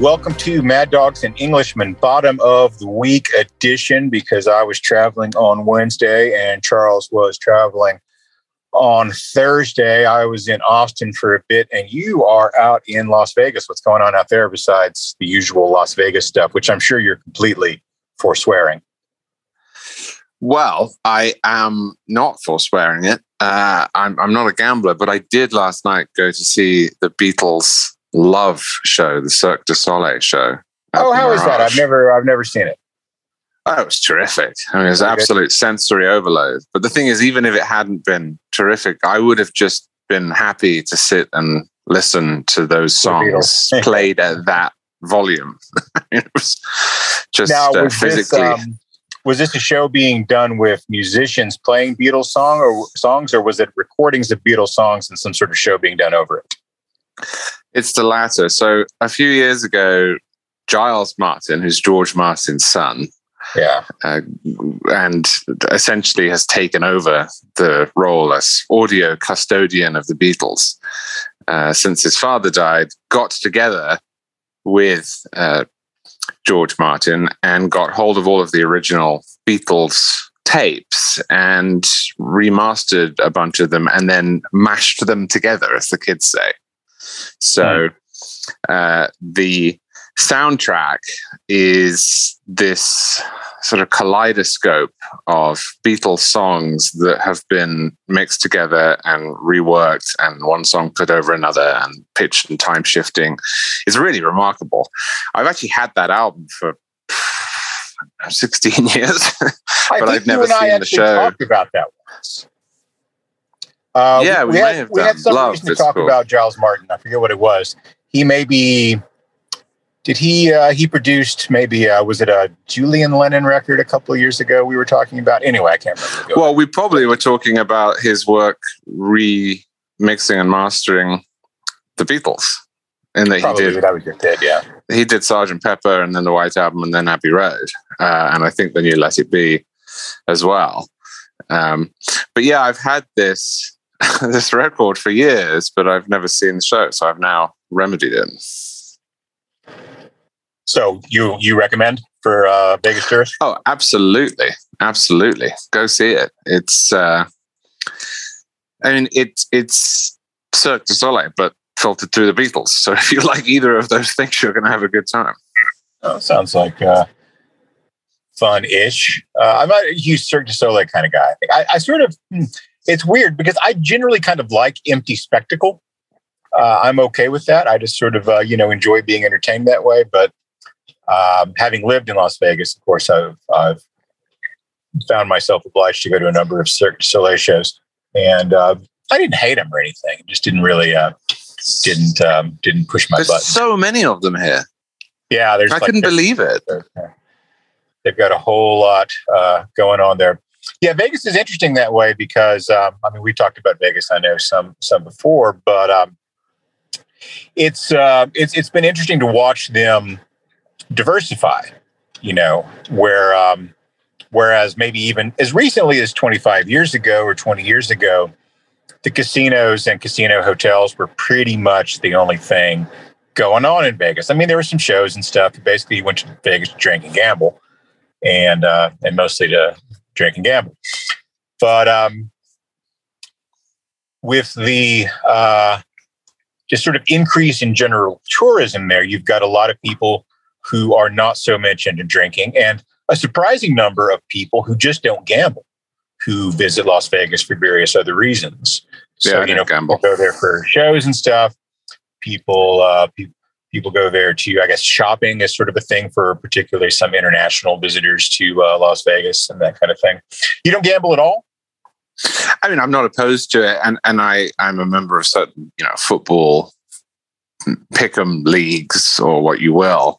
Welcome to Mad Dogs and Englishmen, bottom of the week edition, because I was traveling on Wednesday and Charles was traveling on Thursday. I was in Austin for a bit, and you are out in Las Vegas. What's going on out there besides the usual Las Vegas stuff, which I'm sure you're completely forswearing? Well, I am not forswearing it. Uh, I'm, I'm not a gambler, but I did last night go to see the Beatles love show, the Cirque du Soleil show. Oh, how is that? I've never, I've never seen it. Oh, it was terrific. I mean, it was absolute sensory overload. But the thing is, even if it hadn't been terrific, I would have just been happy to sit and listen to those songs played at that volume. it was just now, uh, physically. This, um, was this a show being done with musicians playing Beatles song or songs, or was it recordings of Beatles songs and some sort of show being done over it? It's the latter. So a few years ago, Giles Martin, who's George Martin's son, yeah, uh, and essentially has taken over the role as audio custodian of the Beatles uh, since his father died. Got together with uh, George Martin and got hold of all of the original Beatles tapes and remastered a bunch of them and then mashed them together, as the kids say. So uh, the soundtrack is this sort of kaleidoscope of Beatles songs that have been mixed together and reworked, and one song put over another, and pitch and time shifting is really remarkable. I've actually had that album for 16 years, but I've never seen the show. Talked about that once. Uh, yeah, we, we, had, have we had some Love, reason to talk cool. about Giles Martin. I forget what it was. He may be. Did he? Uh, he produced maybe uh, was it a Julian Lennon record a couple of years ago? We were talking about. Anyway, I can't remember. Well, we probably were talking about his work remixing and mastering the Beatles. And that probably he did. That was your did, yeah. He did Sergeant Pepper, and then the White Album, and then Abbey Road, uh, and I think the new Let It Be as well. Um, but yeah, I've had this this record for years, but I've never seen the show, so I've now remedied it. So you you recommend for uh, Vegas tourists? Oh, absolutely, absolutely. Go see it. It's uh, I mean it's it's Cirque du Soleil, but filtered through the Beatles. So if you like either of those things, you're going to have a good time. Oh, sounds like uh, fun-ish. Uh, I'm not a huge Cirque du Soleil kind of guy. I, I, I sort of. It's weird because I generally kind of like empty spectacle. Uh, I'm okay with that. I just sort of, uh, you know, enjoy being entertained that way. But um, having lived in Las Vegas, of course, I've, I've, found myself obliged to go to a number of Cirque du Soleil shows, and uh, I didn't hate them or anything. Just didn't really, uh, didn't um, didn't push my there's button. So many of them here. Yeah, there's. I like, couldn't believe it. They've got a whole lot uh, going on there. Yeah, Vegas is interesting that way because um, I mean we talked about Vegas. I know some some before, but um, it's uh, it's it's been interesting to watch them diversify. You know, where um, whereas maybe even as recently as 25 years ago or 20 years ago, the casinos and casino hotels were pretty much the only thing going on in Vegas. I mean, there were some shows and stuff. Basically, you went to Vegas to drink and gamble, and uh, and mostly to drink and gamble. But um, with the uh, just sort of increase in general tourism there, you've got a lot of people who are not so much into drinking and a surprising number of people who just don't gamble who visit Las Vegas for various other reasons. So, yeah, you know, gamble. go there for shows and stuff. People, uh, people, people go there to, I guess, shopping is sort of a thing for particularly some international visitors to uh, Las Vegas and that kind of thing. You don't gamble at all? I mean, I'm not opposed to it, and and I I'm a member of certain you know football pick'em leagues or what you will,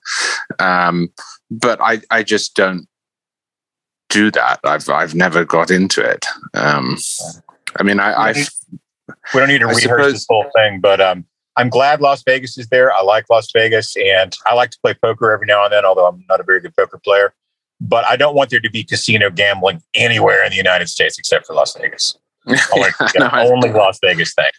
um, but I I just don't do that. I've I've never got into it. Um, I mean, I I we don't need to I rehearse suppose, this whole thing, but um, I'm glad Las Vegas is there. I like Las Vegas, and I like to play poker every now and then, although I'm not a very good poker player. But I don't want there to be casino gambling anywhere in the United States except for Las Vegas. Like no, only Las Vegas thing.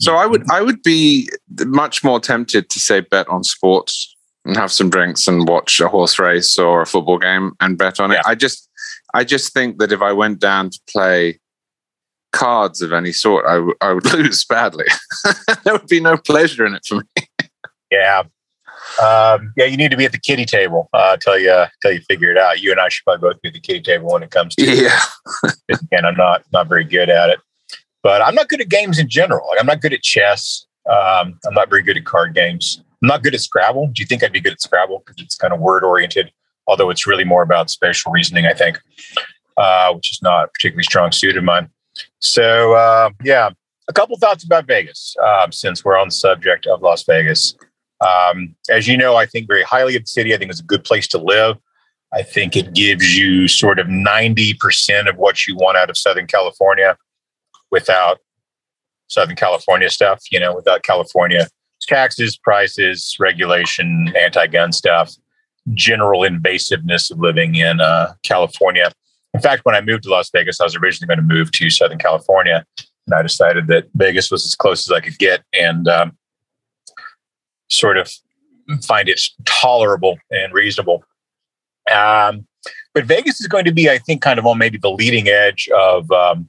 So I would I would be much more tempted to say bet on sports and have some drinks and watch a horse race or a football game and bet on Yeah. it. I just I just think that if I went down to play cards of any sort, I, w- I would lose badly. there would be no pleasure in it for me. Yeah. Um, yeah, you need to be at the kitty table uh, till you till you figure it out. You and I should probably both be at the kitty table when it comes to Yeah. and I'm not not very good at it. But I'm not good at games in general. Like I'm not good at chess. Um, I'm not very good at card games. I'm not good at Scrabble. Do you think I'd be good at Scrabble because it's kind of word oriented? Although it's really more about spatial reasoning, I think, uh, which is not a particularly strong suit of mine. So uh, yeah, a couple thoughts about Vegas um, since we're on the subject of Las Vegas. Um, as you know, I think very highly of the city. I think it's a good place to live. I think it gives you sort of 90% of what you want out of Southern California without Southern California stuff, you know, without California taxes, prices, regulation, anti gun stuff, general invasiveness of living in uh, California. In fact, when I moved to Las Vegas, I was originally going to move to Southern California. And I decided that Vegas was as close as I could get and um, sort of find it tolerable and reasonable. Um, but Vegas is going to be, I think, kind of on maybe the leading edge of um,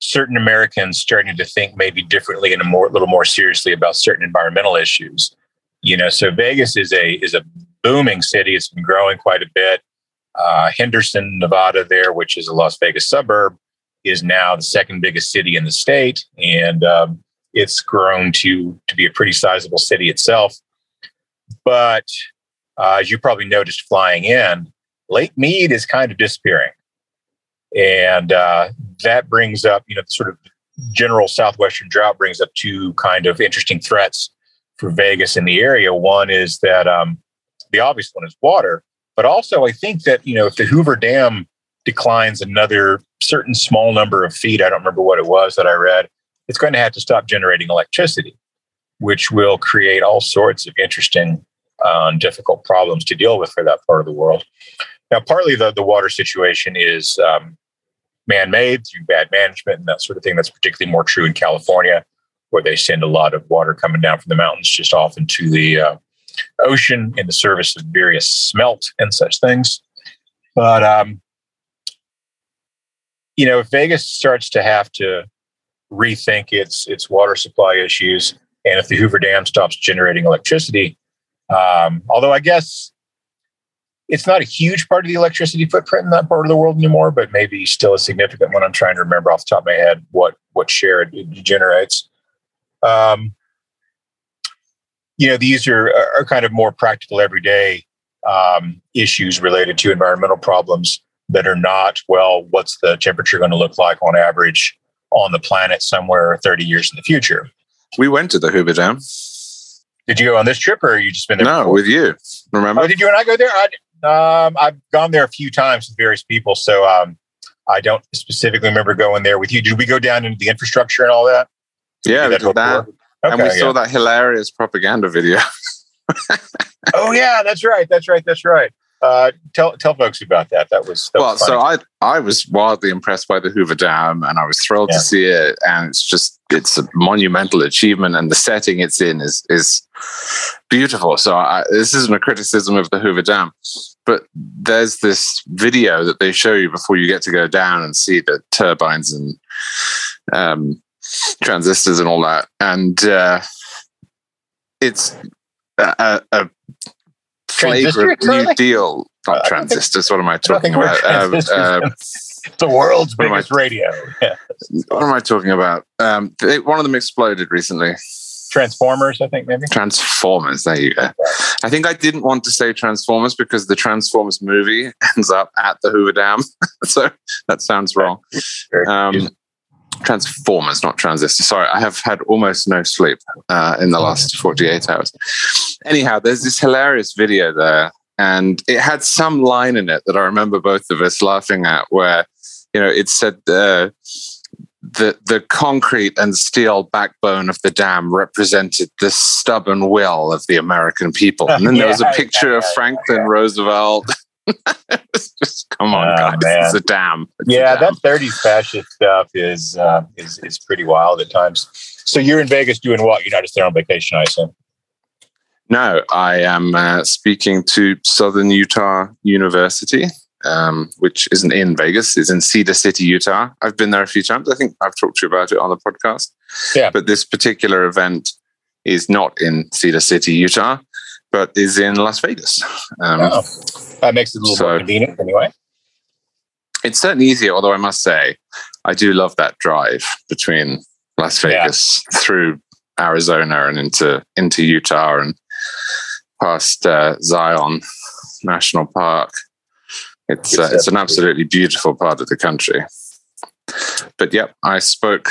certain Americans starting to think maybe differently and a more, little more seriously about certain environmental issues. You know, so Vegas is a is a booming city. It's been growing quite a bit. Uh, Henderson, Nevada, there, which is a Las Vegas suburb, is now the second biggest city in the state, and um, it's grown to to be a pretty sizable city itself. But uh, as you probably noticed flying in, Lake Mead is kind of disappearing. And uh, that brings up, you know, the sort of general southwestern drought brings up two kind of interesting threats for Vegas in the area. One is that um, the obvious one is water, but also I think that, you know, if the Hoover Dam declines another certain small number of feet, I don't remember what it was that I read, it's going to have to stop generating electricity, which will create all sorts of interesting uh, and difficult problems to deal with for that part of the world. Now, partly the, the water situation is um, man made through bad management and that sort of thing. That's particularly more true in California, where they send a lot of water coming down from the mountains just off into the uh, ocean in the service of various smelt and such things. But, um, you know, if Vegas starts to have to rethink its, its water supply issues, and if the Hoover Dam stops generating electricity, um, although I guess it's not a huge part of the electricity footprint in that part of the world anymore, but maybe still a significant one. I'm trying to remember off the top of my head what what share it, generates. Um, you know, these are are kind of more practical, everyday um, issues related to environmental problems that are not well. What's the temperature going to look like on average on the planet somewhere 30 years in the future? We went to the Hoover Dam. Did you go on this trip, or you just been there? No, before? with you. Remember? Oh, did you and I go there? I, um, I've gone there a few times with various people, so um, I don't specifically remember going there with you. Did we go down into the infrastructure and all that? yeah, that that. Before? and we Okay, saw that hilarious propaganda video. Oh yeah, that's right. That's right. That's right. Uh, tell tell folks about that. That was that well, was so. I I was wildly impressed by the Hoover Dam, and I was thrilled Yeah. to see it. And it's just it's a monumental achievement, and the setting it's in is is beautiful. So I, this isn't a criticism of the Hoover Dam, but there's this video that they show you before you get to go down and see the turbines and um, transistors and all that, and uh, it's a, a, a Transistor, flagrant New? Deal. Uh, Not don't think- transistors. What am I I talking think we're about? Um, uh, the world's what am I- biggest radio. Yeah. what am I talking about? Um, they, one of them exploded recently. Transformers, I think maybe. Transformers. There you go. I think I didn't want to say Transformers because the Transformers movie ends up at the Hoover Dam, so that sounds wrong. Um, confusing. Transformers, not transistor. Sorry, I have had almost no sleep uh, in the last 48 hours. Anyhow, there's this hilarious video there, and it had some line in it that I remember both of us laughing at, where you know it said uh, the the concrete and steel backbone of the dam represented the stubborn will of the American people, and then there was a picture yeah, of Franklin yeah. Roosevelt. just come on, Oh, guys. man. It's a dam. It's a Yeah, dam. that 30s fascist stuff is uh, is is pretty wild at times. So you're in Vegas doing what? You're not just there on vacation, I assume. No, I am uh, speaking to Southern Utah University, um, which isn't in Vegas, is in Cedar City, Utah. I've been there a few times. I think I've talked to you about it on the podcast. Yeah. But this particular event is not in Cedar City, Utah, but is in Las Vegas. Um, Oh, that makes it a little So- more convenient, anyway. It's certainly easier, although I must say, I do love that drive between Las Yeah. Vegas through Arizona and into into Utah and past uh, Zion National Park. It's uh, it's an absolutely beautiful part of the country. But yep, I spoke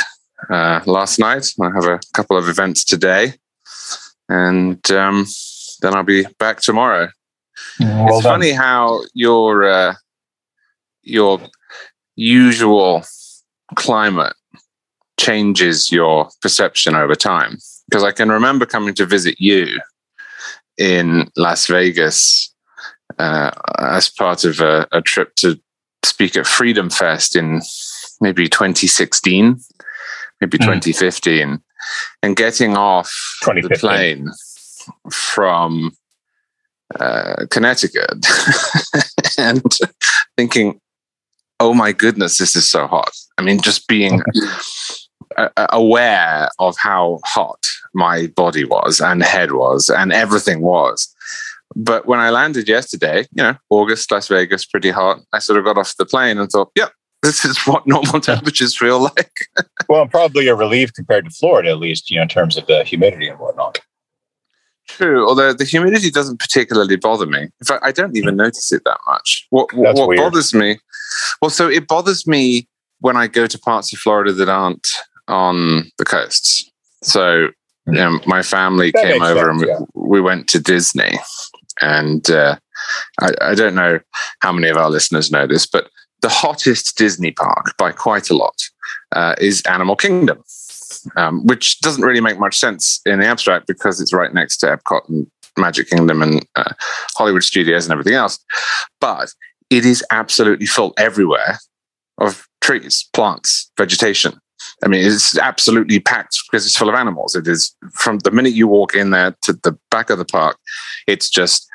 uh, last night. I have a couple of events today, and um, then I'll be back tomorrow Well it's done. funny how your uh, your usual climate changes your perception over time. Because I can remember coming to visit you in Las Vegas uh, as part of a, a trip to speak at Freedom Fest in maybe 2016, maybe Mm. 2015, and getting off the plane from uh, Connecticut and thinking, oh my goodness, this is so hot. I mean, just being a- aware of how hot my body was and head was and everything was. But when I landed yesterday, you know, August, Las Vegas, pretty hot. I sort of got off the plane and thought, yep, this is what normal temperatures feel like. Well, probably a relief compared to Florida, at least, you know, in terms of the humidity and whatnot. True, although the humidity doesn't particularly bother me. In fact, I don't even notice it that much. What what bothers me? Well, so it bothers me when I go to parts of Florida that aren't on the coasts. So, you know, my family That came over sense, and we, yeah. we went to Disney, and uh, I, I don't know how many of our listeners know this, but the hottest Disney park by quite a lot uh, is Animal Kingdom um, which doesn't really make much sense in the abstract because it's right next to Epcot and Magic Kingdom and uh, Hollywood Studios and everything else. But it is absolutely full everywhere of trees, plants, vegetation. I mean, it's absolutely packed because it's full of animals. It is from the minute you walk in there to the back of the park, it's just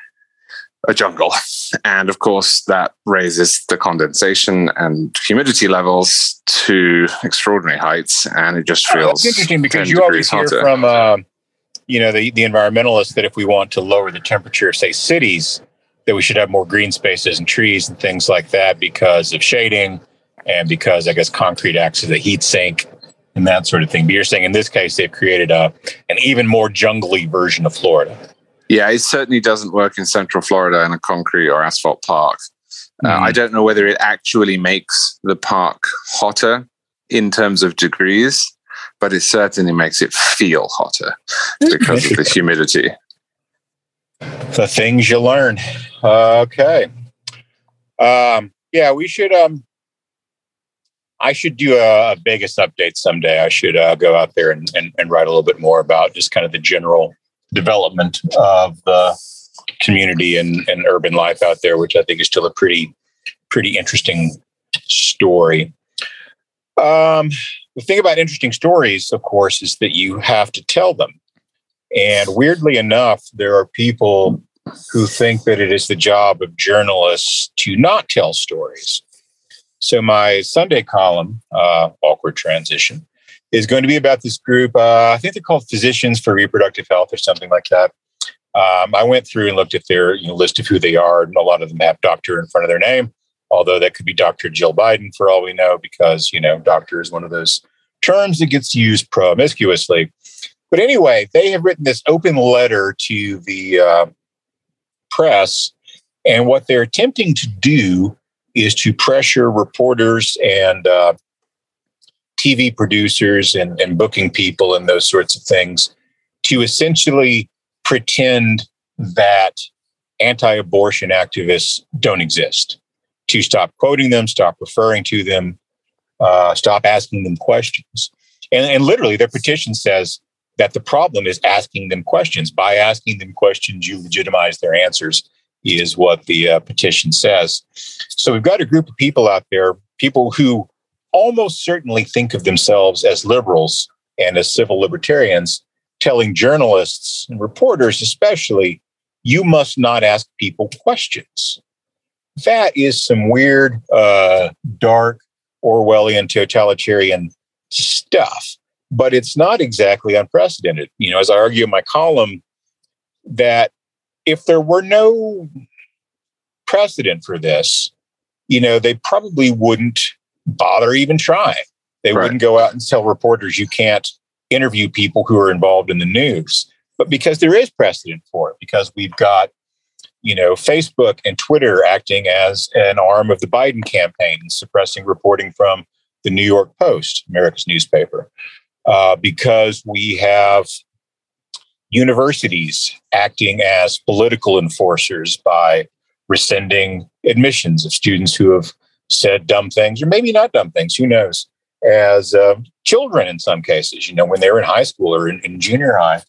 a jungle. And of course, that raises the condensation and humidity levels to extraordinary heights. And it just Oh, feels That's interesting because 10 you always hear hotter. from, uh, you know, the, the environmentalists that if we want to lower the temperature say, cities, that we should have more green spaces and trees and things like that because of shading and because, I guess, concrete acts as a heat sink and that sort of thing. But you're saying in this case, they've created a, an even more jungly version of Florida. Yeah, it certainly doesn't work in Central Florida in a concrete or asphalt park. Uh, Mhm. I don't know whether it actually makes the park hotter in terms of degrees, but it certainly makes it feel hotter because of the humidity. the things you learn. Okay. Um, yeah, we should. Um, I should do a, a Vegas update someday. I should uh, go out there and, and, and write a little bit more about just kind of the general development of the community and, and urban life out there, which I think is still a pretty pretty interesting story. Um, the thing about interesting stories, of course, is that you have to tell them. And weirdly enough, there are people who think that it is the job of journalists to not tell stories. So, my Sunday column, uh, Awkward Transition, is going to be about this group. Uh, I think they're called Physicians for Reproductive Health or something like that. Um, I went through and looked at their you know, list of who they are, and a lot of them have doctor in front of their name, although that could be Dr. Jill Biden for all we know, because, you know, doctor is one of those terms that gets used promiscuously. But anyway, they have written this open letter to the uh, press, and what they're attempting to do is to pressure reporters and uh, TV producers and, and booking people and those sorts of things to essentially pretend that anti abortion activists don't exist, to stop quoting them, stop referring to them, uh, stop asking them questions. And, and literally, their petition says that the problem is asking them questions. By asking them questions, you legitimize their answers. is what the uh, petition says. So we've got a group of people out there, people who almost certainly think of themselves as liberals and as civil libertarians, telling journalists and reporters, especially, you must not ask people questions. That is some weird, uh, dark, Orwellian totalitarian stuff, but it's not exactly unprecedented. You know, as I argue in my column, that if there were no precedent for this, you know, they probably wouldn't bother even trying. They right. wouldn't go out and tell reporters you can't interview people who are involved in the news. But because there is precedent for it, because we've got, you know, Facebook and Twitter acting as an arm of the Biden campaign and suppressing reporting from the New York Post, America's newspaper, uh, because we have universities acting as political enforcers by rescinding admissions of students who have said dumb things or maybe not dumb things, who knows, as uh, children in some cases, you know, when they're in high school or in, in junior high.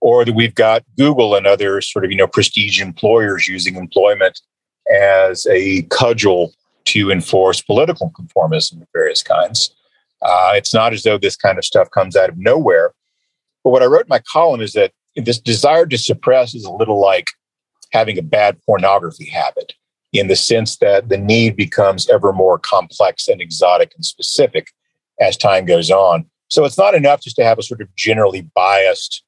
Or that we've got Google and other sort of, you know, prestige employers using employment as a cudgel to enforce political conformism of various kinds. Uh, it's not as though this kind of stuff comes out of nowhere. But what I wrote in my column is that this desire to suppress is a little like having a bad pornography habit in the sense that the need becomes ever more complex and exotic and specific as time goes on. So it's not enough just to have a sort of generally biased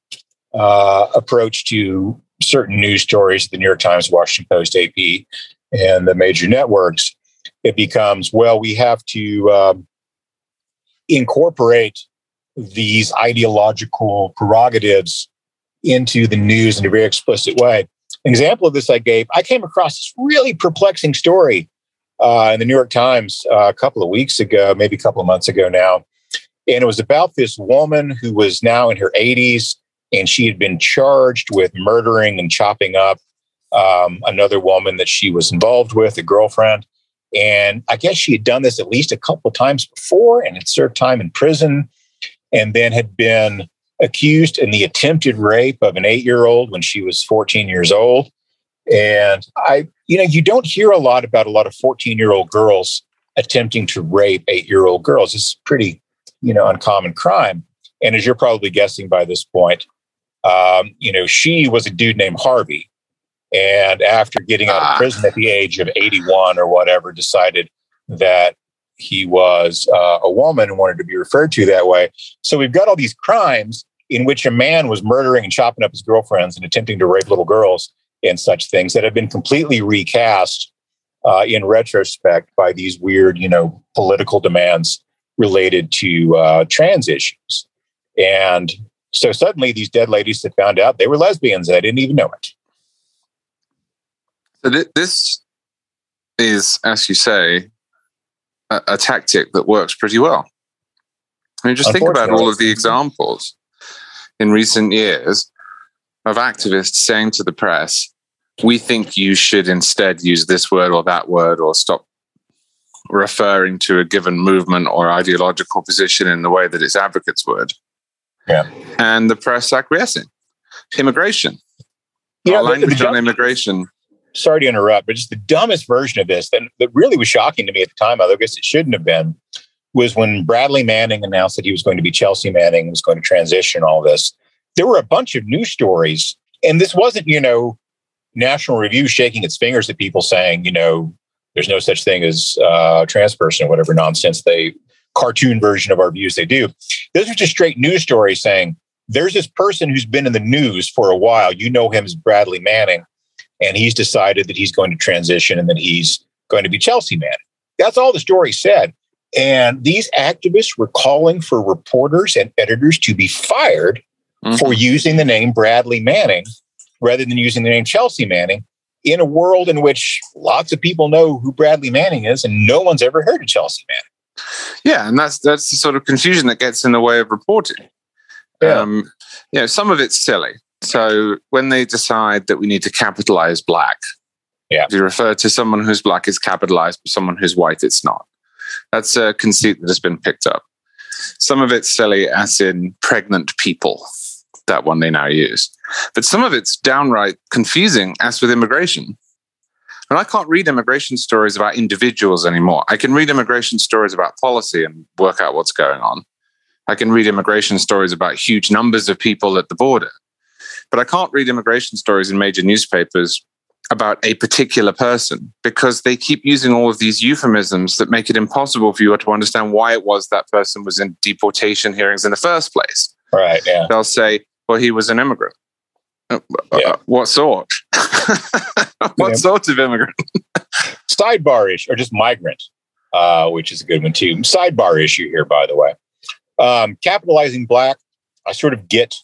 uh, approach to certain news stories, the New York Times, Washington Post, AP, and the major networks. It becomes, well, we have to um, incorporate these ideological prerogatives into the news in a very explicit way. An example of this I gave, I came across this really perplexing story uh, in the New York Times uh, a couple of weeks ago, maybe a couple of months ago now. And it was about this woman who was now in her 80s, and she had been charged with murdering and chopping up um, another woman that she was involved with, a girlfriend. And I guess she had done this at least a couple of times before and had served time in prison and then had been accused in the attempted rape of an eight year old when she was 14 years old. And I, you know, you don't hear a lot about a lot of 14 year old girls attempting to rape eight year old girls. It's pretty, you know, uncommon crime. And as you're probably guessing by this point, um, you know, she was a dude named Harvey. And after getting out of ah. prison at the age of 81 or whatever, decided that he was uh, a woman and wanted to be referred to that way. So we've got all these crimes in which a man was murdering and chopping up his girlfriends and attempting to rape little girls and such things that have been completely recast uh, in retrospect by these weird, you know, political demands related to uh, trans issues. And so suddenly these dead ladies that found out they were lesbians, they didn't even know it. So this is, as you say, a, a tactic that works pretty well. I mean, just think about all of the examples in recent years of activists saying to the press, we think you should instead use this word or that word or stop referring to a given movement or ideological position in the way that its advocates would. Yeah. And the press acquiescing. Immigration. Yeah, language on immigration sorry to interrupt, but just the dumbest version of this that, that really was shocking to me at the time, although I guess it shouldn't have been, was when Bradley Manning announced that he was going to be Chelsea Manning, was going to transition all this. There were a bunch of news stories, and this wasn't, you know, National Review shaking its fingers at people saying, you know, there's no such thing as uh, trans person or whatever nonsense they cartoon version of our views they do. Those was just straight news stories saying there's this person who's been in the news for a while. You know him as Bradley Manning and he's decided that he's going to transition and that he's going to be Chelsea man. That's all the story said. And these activists were calling for reporters and editors to be fired mm-hmm. for using the name Bradley Manning rather than using the name Chelsea Manning in a world in which lots of people know who Bradley Manning is and no one's ever heard of Chelsea Manning. Yeah, and that's that's the sort of confusion that gets in the way of reporting. Yeah. Um, you know, some of it's silly. So when they decide that we need to capitalize black, yeah. you refer to someone who's black is capitalized, but someone who's white it's not. That's a conceit that has been picked up. Some of it's silly, as in pregnant people, that one they now use. But some of it's downright confusing, as with immigration. And I can't read immigration stories about individuals anymore. I can read immigration stories about policy and work out what's going on. I can read immigration stories about huge numbers of people at the border. But I can't read immigration stories in major newspapers about a particular person because they keep using all of these euphemisms that make it impossible for you to understand why it was that person was in deportation hearings in the first place. Right. Yeah. They'll say, well, he was an immigrant. Uh, yeah. Uh, what sort? what yeah. sort of immigrant? Sidebar issue, or just migrant, uh, which is a good one too. Sidebar issue here, by the way. Um, capitalizing black, I sort of get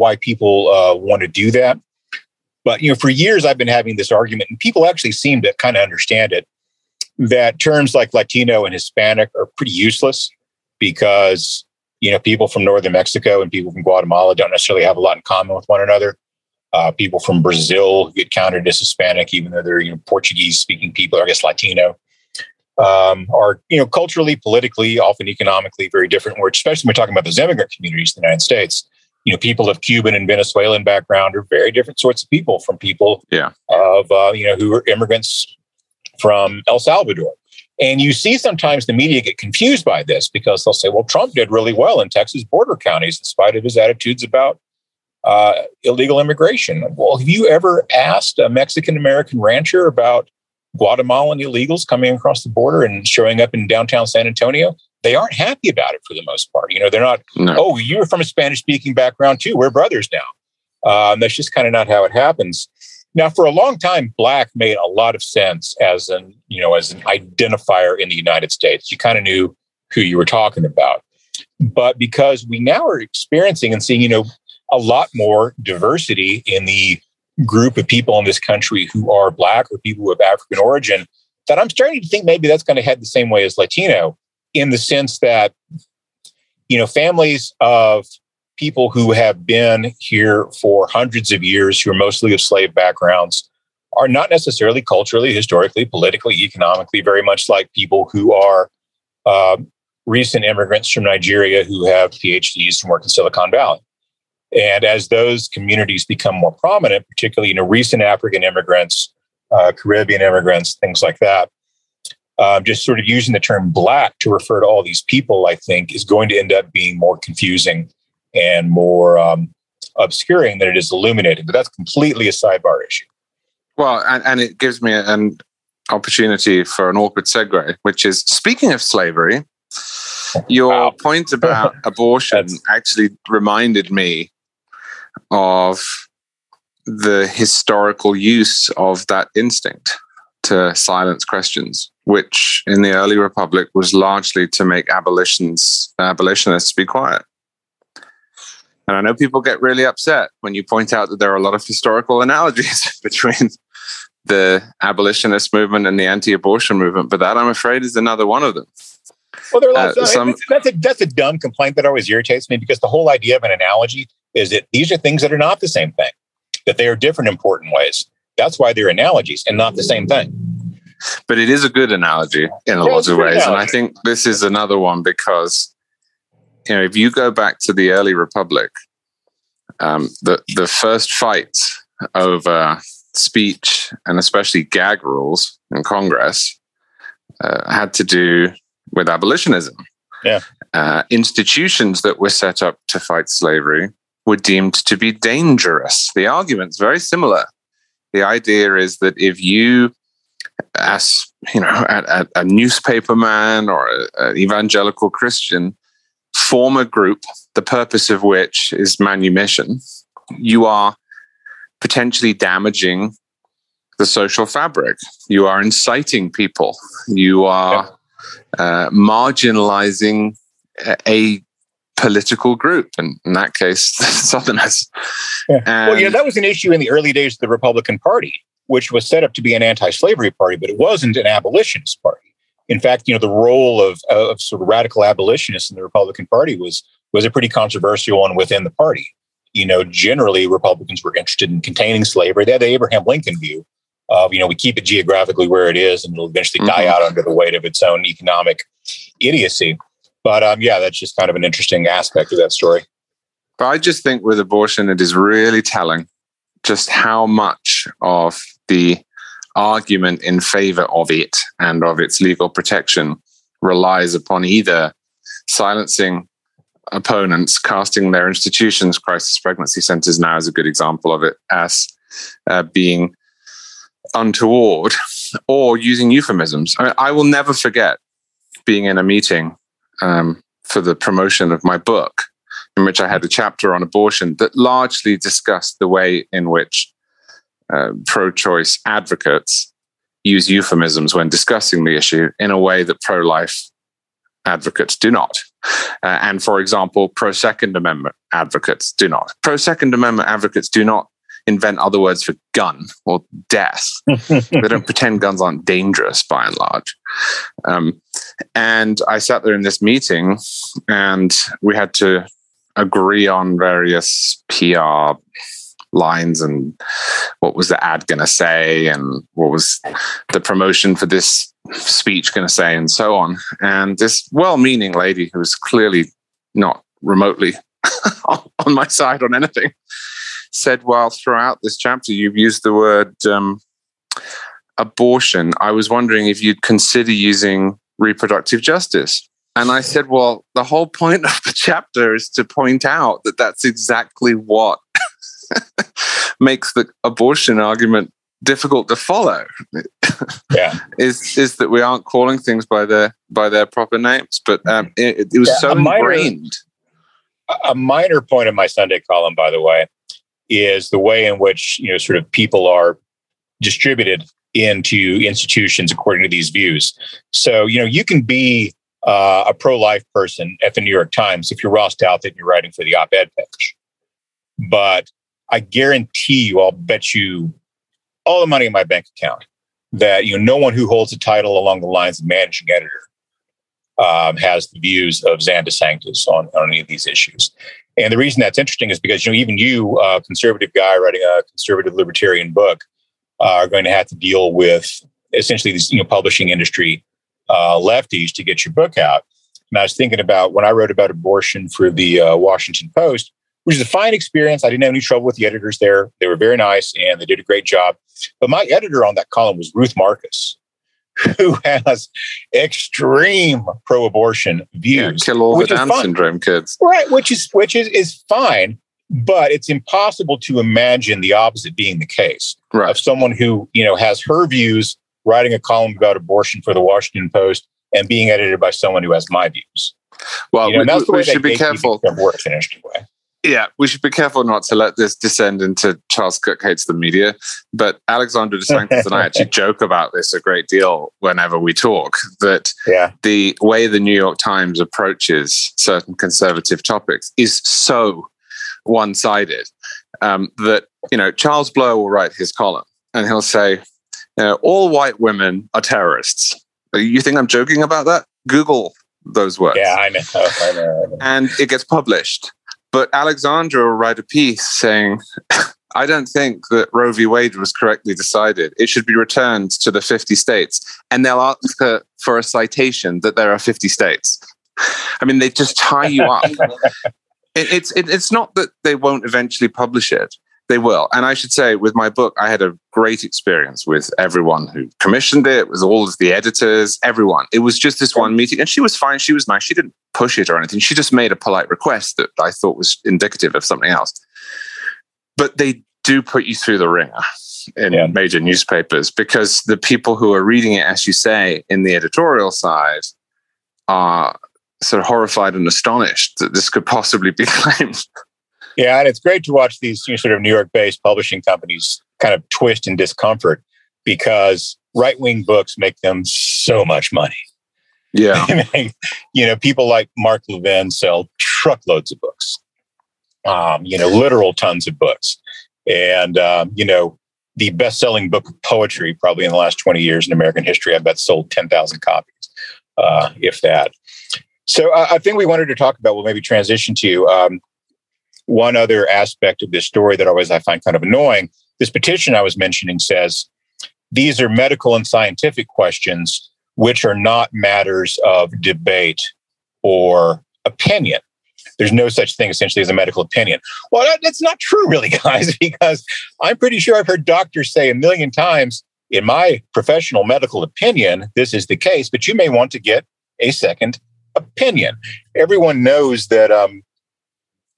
why people uh, want to do that. But you know, for years I've been having this argument, and people actually seem to kind of understand it. That terms like Latino and Hispanic are pretty useless because you know people from northern Mexico and people from Guatemala don't necessarily have a lot in common with one another. Uh, people from Brazil get counted as Hispanic, even though they're you know Portuguese speaking people, or I guess Latino, um, are you know culturally, politically, often economically very different. Where especially when we're talking about those immigrant communities in the United States, you know, people of Cuban and Venezuelan background are very different sorts of people from people yeah. of uh, you know who are immigrants from El Salvador. And you see sometimes the media get confused by this because they'll say, "Well, Trump did really well in Texas border counties in spite of his attitudes about uh, illegal immigration. Well, have you ever asked a Mexican American rancher about Guatemalan illegals coming across the border and showing up in downtown San Antonio? They aren't happy about it for the most part. You know, they're not, no. oh, you're from a Spanish speaking background too. We're brothers now. Um, that's just kind of not how it happens. Now, for a long time, black made a lot of sense as an, you know, as an identifier in the United States. You kind of knew who you were talking about. But because we now are experiencing and seeing, you know, a lot more diversity in the group of people in this country who are black or people of African origin that I'm starting to think maybe that's going to head the same way as Latino in the sense that, you know, families of people who have been here for hundreds of years, who are mostly of slave backgrounds, are not necessarily culturally, historically, politically, economically very much like people who are uh, recent immigrants from Nigeria who have PhDs and work in Silicon Valley. And as those communities become more prominent, particularly you know recent African immigrants, uh, Caribbean immigrants, things like that, um, just sort of using the term black to refer to all these people, I think, is going to end up being more confusing and more um, obscuring than it is illuminating. But that's completely a sidebar issue. Well, and, and it gives me an opportunity for an awkward segue, which is speaking of slavery, your wow. point about abortion actually reminded me of the historical use of that instinct to silence questions, which in the early republic was largely to make abolitions abolitionists be quiet. And I know people get really upset when you point out that there are a lot of historical analogies between the abolitionist movement and the anti-abortion movement, but that I'm afraid is another one of them. Well, there are lots uh, of, some, that's a that's a dumb complaint that always irritates me because the whole idea of an analogy is that these are things that are not the same thing, that they are different important ways. That's why they're analogies and not the same thing. But it is a good analogy in a lot of ways. And I think this is another one because, you know, if you go back to the early Republic, um, the, the first fight over speech and especially gag rules in Congress uh, had to do with abolitionism. Yeah. Uh, institutions that were set up to fight slavery were deemed to be dangerous. The argument's very similar. The idea is that if you, as you know, a, a newspaper man or an evangelical Christian, form a group, the purpose of which is manumission, you are potentially damaging the social fabric. You are inciting people. You are uh, marginalizing a political group, and in that case, Southerners. Yeah. well, yeah, that was an issue in the early days of the Republican Party, which was set up to be an anti-slavery party, but it wasn't an abolitionist party. In fact, you know, the role of, of sort of radical abolitionists in the Republican Party was was a pretty controversial one within the party. You know, generally Republicans were interested in containing slavery. They had the Abraham Lincoln view of, you know, we keep it geographically where it is and it'll eventually mm-hmm. die out under the weight of its own economic idiocy. But um, yeah, that's just kind of an interesting aspect of that story. But I just think with abortion, it is really telling just how much of the argument in favor of it and of its legal protection relies upon either silencing opponents, casting their institutions, crisis pregnancy centers now is a good example of it, as uh, being untoward, or using euphemisms. I, mean, I, will never forget being in a meeting um, for the promotion of my book, in which I had a chapter on abortion that largely discussed the way in which uh, pro choice advocates use euphemisms when discussing the issue in a way that pro life advocates do not. Uh, and for example, pro Second Amendment advocates do not. Pro Second Amendment advocates do not invent other words for gun or death. they don't pretend guns aren't dangerous by and large. Um, and I sat there in this meeting and we had to agree on various PR lines and what was the ad going to say and what was the promotion for this speech going to say and so on. And this well meaning lady who was clearly not remotely on my side on anything said, Well, throughout this chapter, you've used the word um, abortion. I was wondering if you'd consider using reproductive justice. And I said, Well, the whole point of the chapter is to point out that that's exactly what makes the abortion argument difficult to follow. yeah, is is that we aren't calling things by their by their proper names, but um, it, it was yeah, so minor, ingrained. A minor point of my Sunday column, by the way, is the way in which you know sort of people are distributed into institutions according to these views. So you know you can be uh, a pro-life person at the New York Times if you're Ross Douthat and you're writing for the op-ed page, but I guarantee you, I'll bet you all the money in my bank account that you know no one who holds a title along the lines of managing editor um, has the views of Xan DeSanctis on, on any of these issues. And the reason that's interesting is because you know even you, uh, conservative guy writing a conservative libertarian book, uh, are going to have to deal with essentially these you know publishing industry uh, lefties to get your book out. And I was thinking about when I wrote about abortion for the uh, Washington Post which is a fine experience. I didn't have any trouble with the editors there. They were very nice and they did a great job. But my editor on that column was Ruth Marcus, who has extreme pro-abortion views. Yeah, kill all the Down syndrome kids. Right, which is which is is fine, but it's impossible to imagine the opposite being the case. Right. Of someone who, you know, has her views writing a column about abortion for the Washington Post and being edited by someone who has my views. Well, you know, we, we should be careful. Works in an interesting way yeah, we should be careful not to let this descend into Charles Cooke hates the media. But Alexandra DeSanctis and I actually joke about this a great deal whenever we talk. That yeah. the way the New York Times approaches certain conservative topics is so one-sided um, that you know Charles Blow will write his column and he'll say, you know, "All white women are terrorists." You think I'm joking about that? Google those words. Yeah, I know. I know, I know. And it gets published but Alexandra will write a piece saying, I don't think that Roe v. Wade was correctly decided. It should be returned to the 50 states. And they'll ask her for a citation that there are 50 states. I mean, they just tie you up. it, it's, it, it's not that they won't eventually publish it they will. And I should say, with my book, I had a great experience with everyone who commissioned it, with all of the editors, everyone. It was just this one meeting, and she was fine. She was nice. She didn't push it or anything. She just made a polite request that I thought was indicative of something else. But they do put you through the ringer in yeah. major newspapers because the people who are reading it, as you say, in the editorial side, are sort of horrified and astonished that this could possibly be claimed. Yeah, and it's great to watch these you know, sort of New York-based publishing companies kind of twist in discomfort because right-wing books make them so much money. Yeah, you know, people like Mark Levin sell truckloads of books. Um, you know, literal tons of books, and um, you know, the best-selling book of poetry probably in the last twenty years in American history, I bet sold ten thousand copies, uh, if that. So uh, I think we wanted to talk about. We'll maybe transition to um, one other aspect of this story that always I find kind of annoying this petition I was mentioning says these are medical and scientific questions which are not matters of debate or opinion. There's no such thing essentially as a medical opinion. Well, that, that's not true, really, guys, because I'm pretty sure I've heard doctors say a million times in my professional medical opinion, this is the case, but you may want to get a second opinion. Everyone knows that um,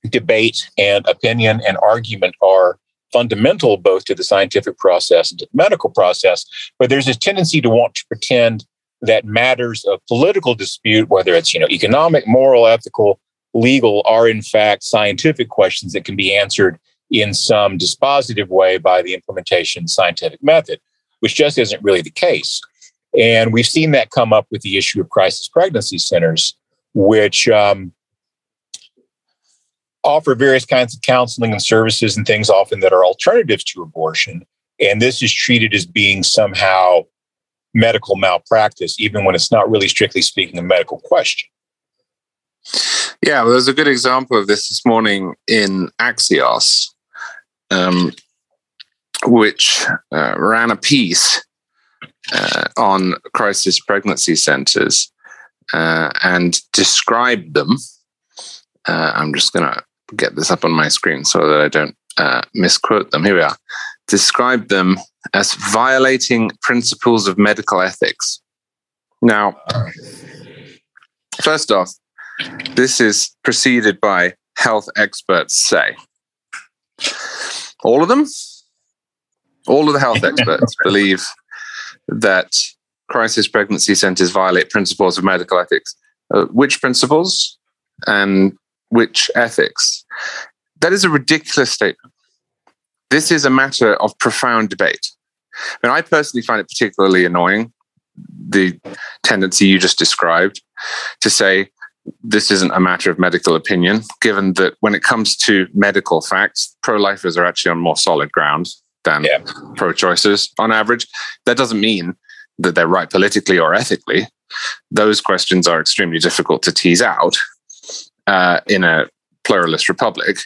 debate and opinion and argument are fundamental both to the scientific process and to the medical process, but there's a tendency to want to pretend that matters of political dispute, whether it's you know economic, moral, ethical, legal, are in fact scientific questions that can be answered in some dispositive way by the implementation scientific method, which just isn't really the case. And we've seen that come up with the issue of crisis pregnancy centers, which um, offer various kinds of counseling and services and things often that are alternatives to abortion. And this is treated as being somehow medical malpractice, even when it's not really strictly speaking a medical question. Yeah, well, there's a good example of this this morning in Axios, um, which uh, ran a piece uh, on crisis pregnancy centers uh, and described them. Uh, I'm just going to get this up on my screen so that I don't uh, misquote them. Here we are. Describe them as violating principles of medical ethics. Now, first off, this is preceded by health experts say. All of them, all of the health experts believe that crisis pregnancy centers violate principles of medical ethics. Uh, which principles and which ethics? That is a ridiculous statement. This is a matter of profound debate. And I personally find it particularly annoying the tendency you just described to say this isn't a matter of medical opinion, given that when it comes to medical facts, pro lifers are actually on more solid ground than yeah. pro choicers on average. That doesn't mean that they're right politically or ethically. Those questions are extremely difficult to tease out uh, in a pluralist republic.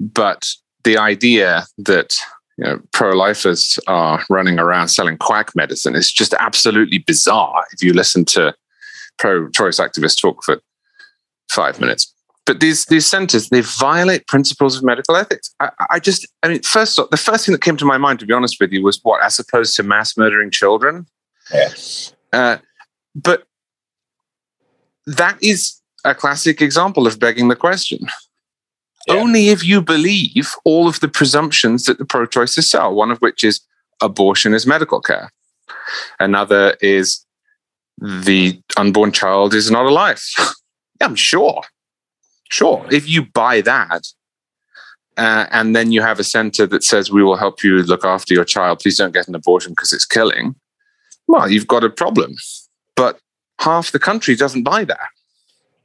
But the idea that you know, pro-lifers are running around selling quack medicine is just absolutely bizarre. If you listen to pro-choice activists talk for five minutes, but these these centers they violate principles of medical ethics. I, I just, I mean, first the first thing that came to my mind, to be honest with you, was what as opposed to mass murdering children. Yes, uh, but that is a classic example of begging the question. Yeah. Only if you believe all of the presumptions that the pro choicers sell, one of which is abortion is medical care. Another is the unborn child is not alive. yeah, I'm sure. Sure. If you buy that, uh, and then you have a center that says, we will help you look after your child, please don't get an abortion because it's killing, well, you've got a problem. But half the country doesn't buy that.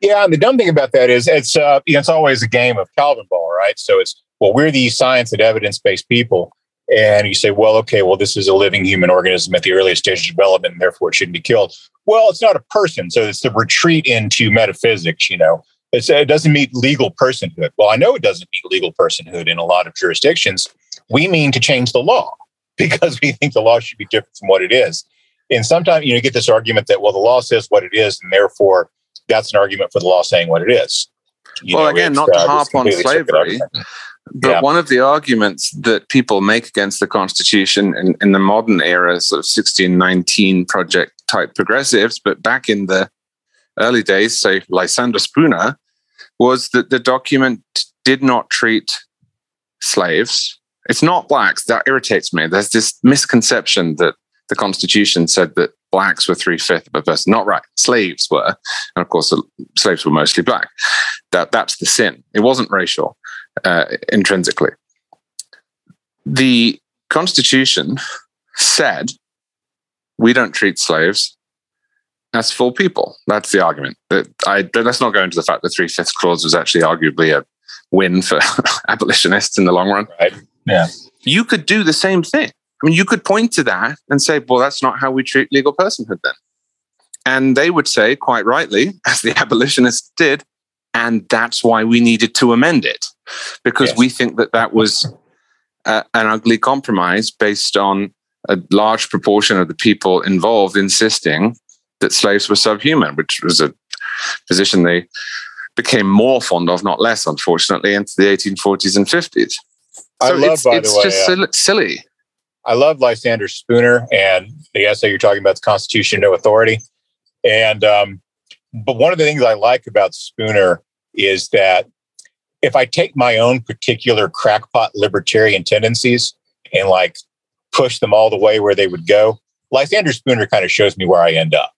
Yeah, and the dumb thing about that is it's uh, you know, it's always a game of Calvin ball, right? So it's well, we're these science and evidence based people, and you say, well, okay, well, this is a living human organism at the earliest stage of development, and therefore it shouldn't be killed. Well, it's not a person, so it's the retreat into metaphysics. You know, it's, it doesn't meet legal personhood. Well, I know it doesn't meet legal personhood in a lot of jurisdictions. We mean to change the law because we think the law should be different from what it is. And sometimes you know you get this argument that well, the law says what it is, and therefore that's an argument for the law saying what it is. You well, know, again, not to uh, harp on slavery, but yeah. one of the arguments that people make against the Constitution in, in the modern eras of 1619 project type progressives, but back in the early days, say Lysander Spooner, was that the document did not treat slaves. It's not blacks. That irritates me. There's this misconception that the Constitution said that blacks were three fifths of a person. Not right. Slaves were, and of course, the slaves were mostly black. That that's the sin. It wasn't racial uh, intrinsically. The Constitution said we don't treat slaves as full people. That's the argument. That I let's not go into the fact that three fifths clause was actually arguably a win for abolitionists in the long run. Right. Yeah. You could do the same thing. I mean, you could point to that and say, well, that's not how we treat legal personhood then. And they would say, quite rightly, as the abolitionists did, and that's why we needed to amend it, because yes. we think that that was uh, an ugly compromise based on a large proportion of the people involved insisting that slaves were subhuman, which was a position they became more fond of, not less, unfortunately, into the 1840s and 50s. So I love, it's, it's way, just uh, silly. I love Lysander Spooner and the essay you're talking about, the Constitution, No Authority. And, um, but one of the things I like about Spooner is that if I take my own particular crackpot libertarian tendencies and like push them all the way where they would go, Lysander Spooner kind of shows me where I end up.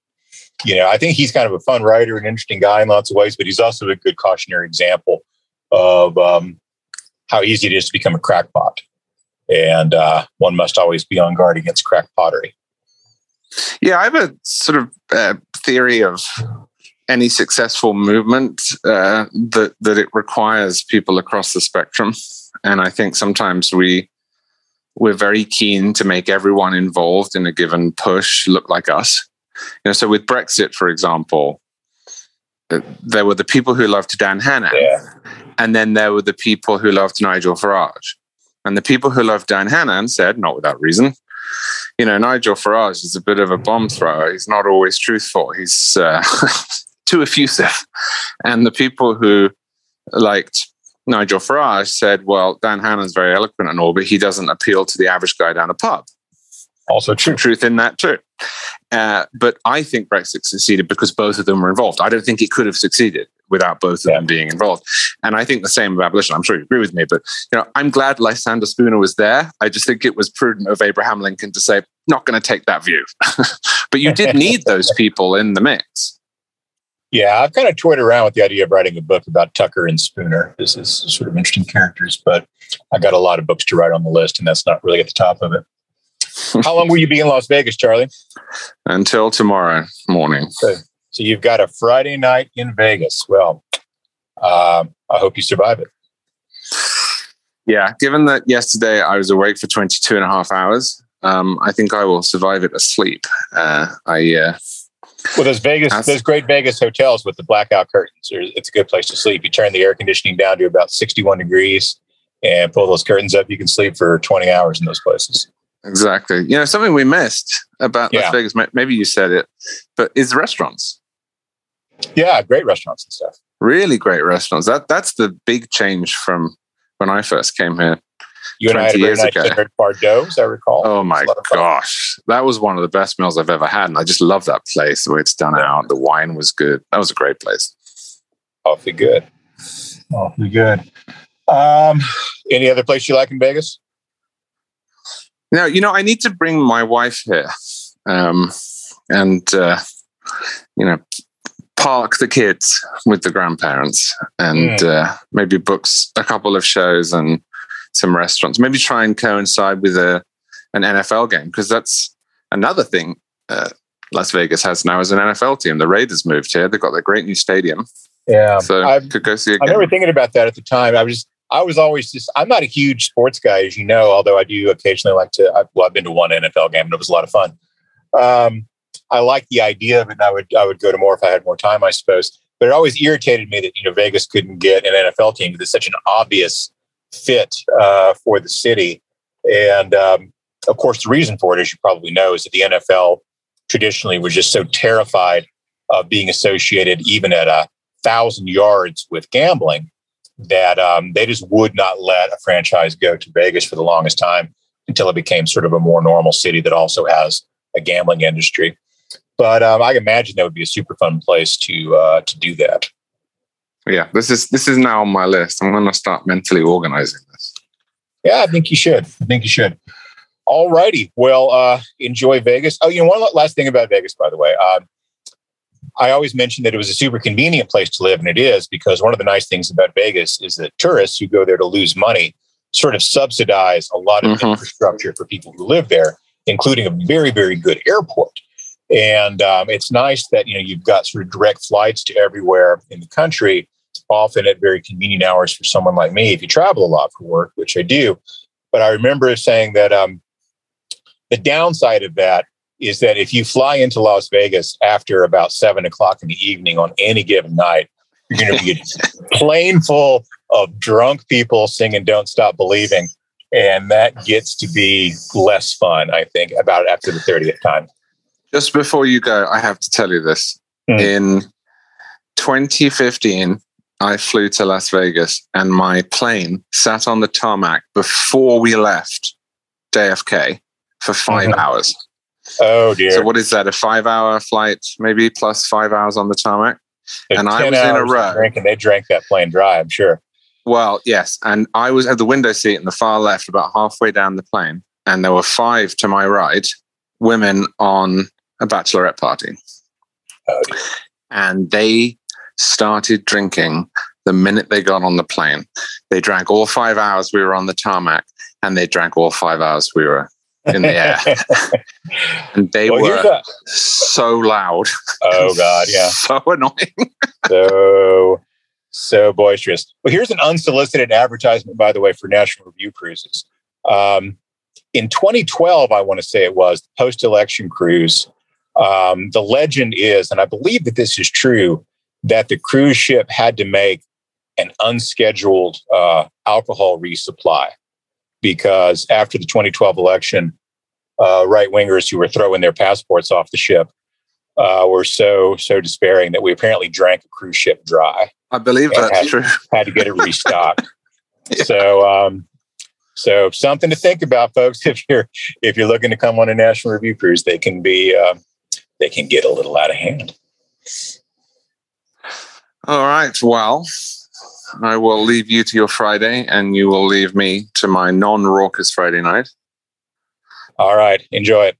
You know, I think he's kind of a fun writer, an interesting guy in lots of ways, but he's also a good cautionary example of um, how easy it is to become a crackpot and uh, one must always be on guard against cracked pottery. Yeah, I have a sort of uh, theory of any successful movement uh, that that it requires people across the spectrum, and I think sometimes we we're very keen to make everyone involved in a given push look like us. You know, so with Brexit, for example, uh, there were the people who loved Dan Hannan, yeah. and then there were the people who loved Nigel Farage. And the people who love Dan Hannan said, not without reason, you know, Nigel Farage is a bit of a bomb thrower. He's not always truthful. He's uh, too effusive. And the people who liked Nigel Farage said, well, Dan Hannan's very eloquent and all, but he doesn't appeal to the average guy down a pub. Also true. Truth in that too. Uh, but I think Brexit succeeded because both of them were involved. I don't think it could have succeeded without both of yeah. them being involved. And I think the same of abolition. I'm sure you agree with me, but you know, I'm glad Lysander Spooner was there. I just think it was prudent of Abraham Lincoln to say, not going to take that view. but you did need those people in the mix. Yeah, I've kind of toyed around with the idea of writing a book about Tucker and Spooner. This is sort of interesting characters, but I got a lot of books to write on the list, and that's not really at the top of it. How long will you be in Las Vegas, Charlie? Until tomorrow morning. Okay. So you've got a Friday night in Vegas. Well, uh, I hope you survive it. Yeah, given that yesterday I was awake for 22 and a half hours, um, I think I will survive it asleep. Uh, I uh, well, those Vegas, those great Vegas hotels with the blackout curtains, it's a good place to sleep. You turn the air conditioning down to about 61 degrees and pull those curtains up. You can sleep for 20 hours in those places. Exactly. You know, something we missed about yeah. Las Vegas, maybe you said it, but is restaurants. Yeah, great restaurants and stuff. Really great restaurants. That that's the big change from when I first came here. You and I had a very nice dinner at Bardot's, I recall. Oh my gosh. That was one of the best meals I've ever had. And I just love that place, the way it's done yeah. out. The wine was good. That was a great place. Awfully good. Awfully good. Um, any other place you like in Vegas? Now, you know, I need to bring my wife here um, and, uh, you know, park the kids with the grandparents and mm. uh, maybe books a couple of shows and some restaurants. Maybe try and coincide with a an NFL game because that's another thing uh, Las Vegas has now is an NFL team. The Raiders moved here. They've got their great new stadium. Yeah, so I could go see. I remember thinking about that at the time. I was I was always just, I'm not a huge sports guy, as you know, although I do occasionally like to, I, well, I've been to one NFL game and it was a lot of fun. Um, I like the idea of it and I would, I would go to more if I had more time, I suppose. But it always irritated me that, you know, Vegas couldn't get an NFL team because it's such an obvious fit uh, for the city. And um, of course, the reason for it, as you probably know, is that the NFL traditionally was just so terrified of being associated even at a thousand yards with gambling that um, they just would not let a franchise go to Vegas for the longest time until it became sort of a more normal city that also has a gambling industry. But um, I imagine that would be a super fun place to uh, to do that. Yeah, this is this is now on my list. I'm going to start mentally organizing this. Yeah, I think you should. I think you should. All righty. Well, uh, enjoy Vegas. Oh, you know, one last thing about Vegas, by the way. Um, I always mentioned that it was a super convenient place to live, and it is because one of the nice things about Vegas is that tourists who go there to lose money sort of subsidize a lot of mm-hmm. infrastructure for people who live there, including a very, very good airport. And um, it's nice that you know you've got sort of direct flights to everywhere in the country, often at very convenient hours for someone like me if you travel a lot for work, which I do. But I remember saying that um, the downside of that is that if you fly into Las Vegas after about seven o'clock in the evening on any given night, you're going to be a plane full of drunk people singing "Don't Stop Believing," and that gets to be less fun. I think about after the thirtieth time. Just before you go, I have to tell you this. Mm. In 2015, I flew to Las Vegas, and my plane sat on the tarmac before we left JFK for 5 Mhm. hours. Oh dear. So what is that? A five-hour flight, maybe plus five hours on the tarmac. So and I was in a row. Drinking, they drank that plane dry. I'm sure. Well, yes, and I was at the window seat in the far left, about halfway down the plane, and there were five to my right, women on a bachelorette party, Oh, and they started drinking the minute they got on the plane. They drank all five hours we were on the tarmac, and they drank all five hours we were in the air, and they well, were so loud, oh god, yeah. so annoying. so so boisterous. Well, here's an unsolicited advertisement, by the way, for National Review Cruises. Um, in 2012, I want to say it was the post-election cruise. Um, the legend is, and I believe that this is true, that the cruise ship had to make an unscheduled uh, alcohol resupply because after the 2012 election, uh, right wingers who were throwing their passports off the ship uh, were so so despairing that we apparently drank a cruise ship dry. I believe that's true. Had to get it restocked. Yeah. So um, so something to think about, folks. If you're if you're looking to come on a national review cruise, they can be uh, they can get a little out of hand. All right. Well, I will leave you to your Friday, and you will leave me to my non-raucous Friday night. All right, enjoy it.